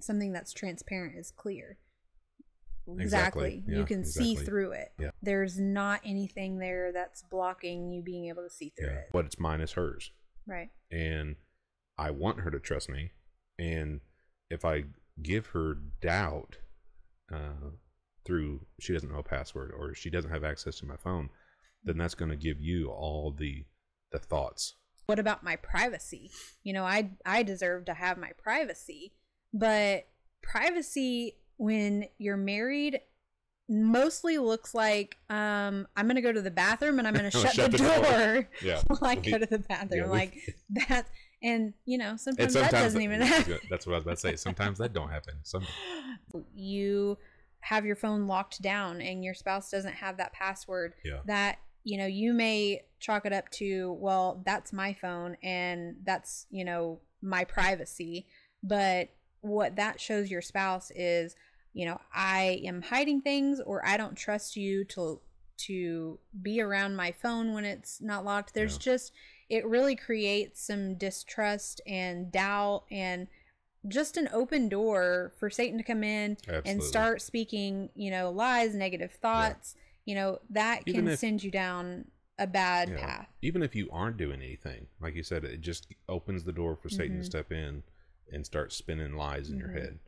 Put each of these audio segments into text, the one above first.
something that's transparent is clear. Exactly. Exactly. Yeah, you can see through it. Yeah. There's not anything there that's blocking you being able to see through Yeah. it. it's mine is hers. Right. and I want her to trust me. And if I give her doubt uh, through she doesn't know a password or she doesn't have access to my phone, then that's going to give you all the the thoughts. What about my privacy? You know, I I deserve to have my privacy, but privacy when you're married mostly looks like um I'm going to go to the bathroom and I'm going to shut, the, the door. door. Yeah, while I go to the bathroom. yeah, like that and you know, and sometimes, that doesn't even happen. That's what I was about to say. Sometimes that don't happen. Some you have your phone locked down and your spouse doesn't have that password Yeah. that you know you may chalk it up to well that's my phone and that's you know my privacy but what that shows your spouse is you know i am hiding things or i don't trust you to to be around my phone when it's not locked there's Yeah. just it really creates some distrust and doubt and just an open door for satan to come in and start speaking you know lies negative thoughts you know that Even can if- send you down a bad Yeah. path even if you aren't doing anything, like you said, it just opens the door for Satan to Mhm. step in and start spinning lies in your Mhm. head.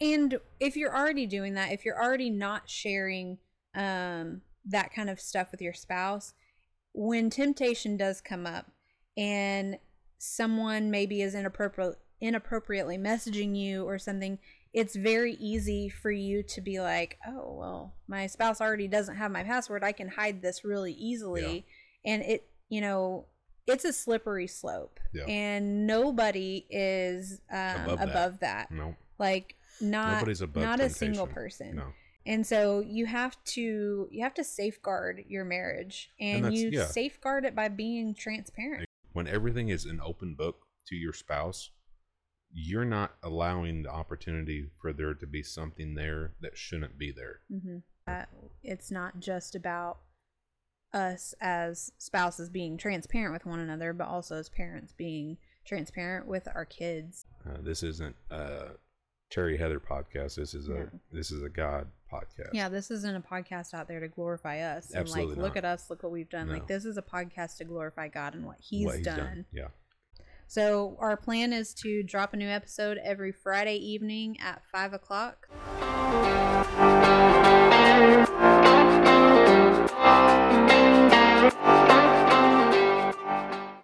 and if you're already doing that if you're already not sharing um that kind of stuff with your spouse when temptation does come up and someone maybe is inappropriate inappropriately messaging you or something it's very easy for you to be like oh well my spouse already doesn't have my password i can hide this really easily and it you know it's a slippery slope Yeah. and nobody is um, Above above, that. that. No, like not nobody's above not a single temptation. person no. and so you have to you have to safeguard your marriage and, that's- you yeah. safeguard it by being transparent when everything is an open book to your spouse, you're not allowing the opportunity for there to be something there that shouldn't be there. mm-hmm. uh, it's not just about us as spouses being transparent with one another but also as parents being transparent with our kids Uh, this isn't a Terry Heather podcast. This is a No. this is a God podcast. yeah this isn't a podcast out there to glorify us and Absolutely like look at us look what we've done No. like this is a podcast to glorify god and what he's, What done. Yeah. So our plan is to drop a new episode every Friday evening at five o'clock.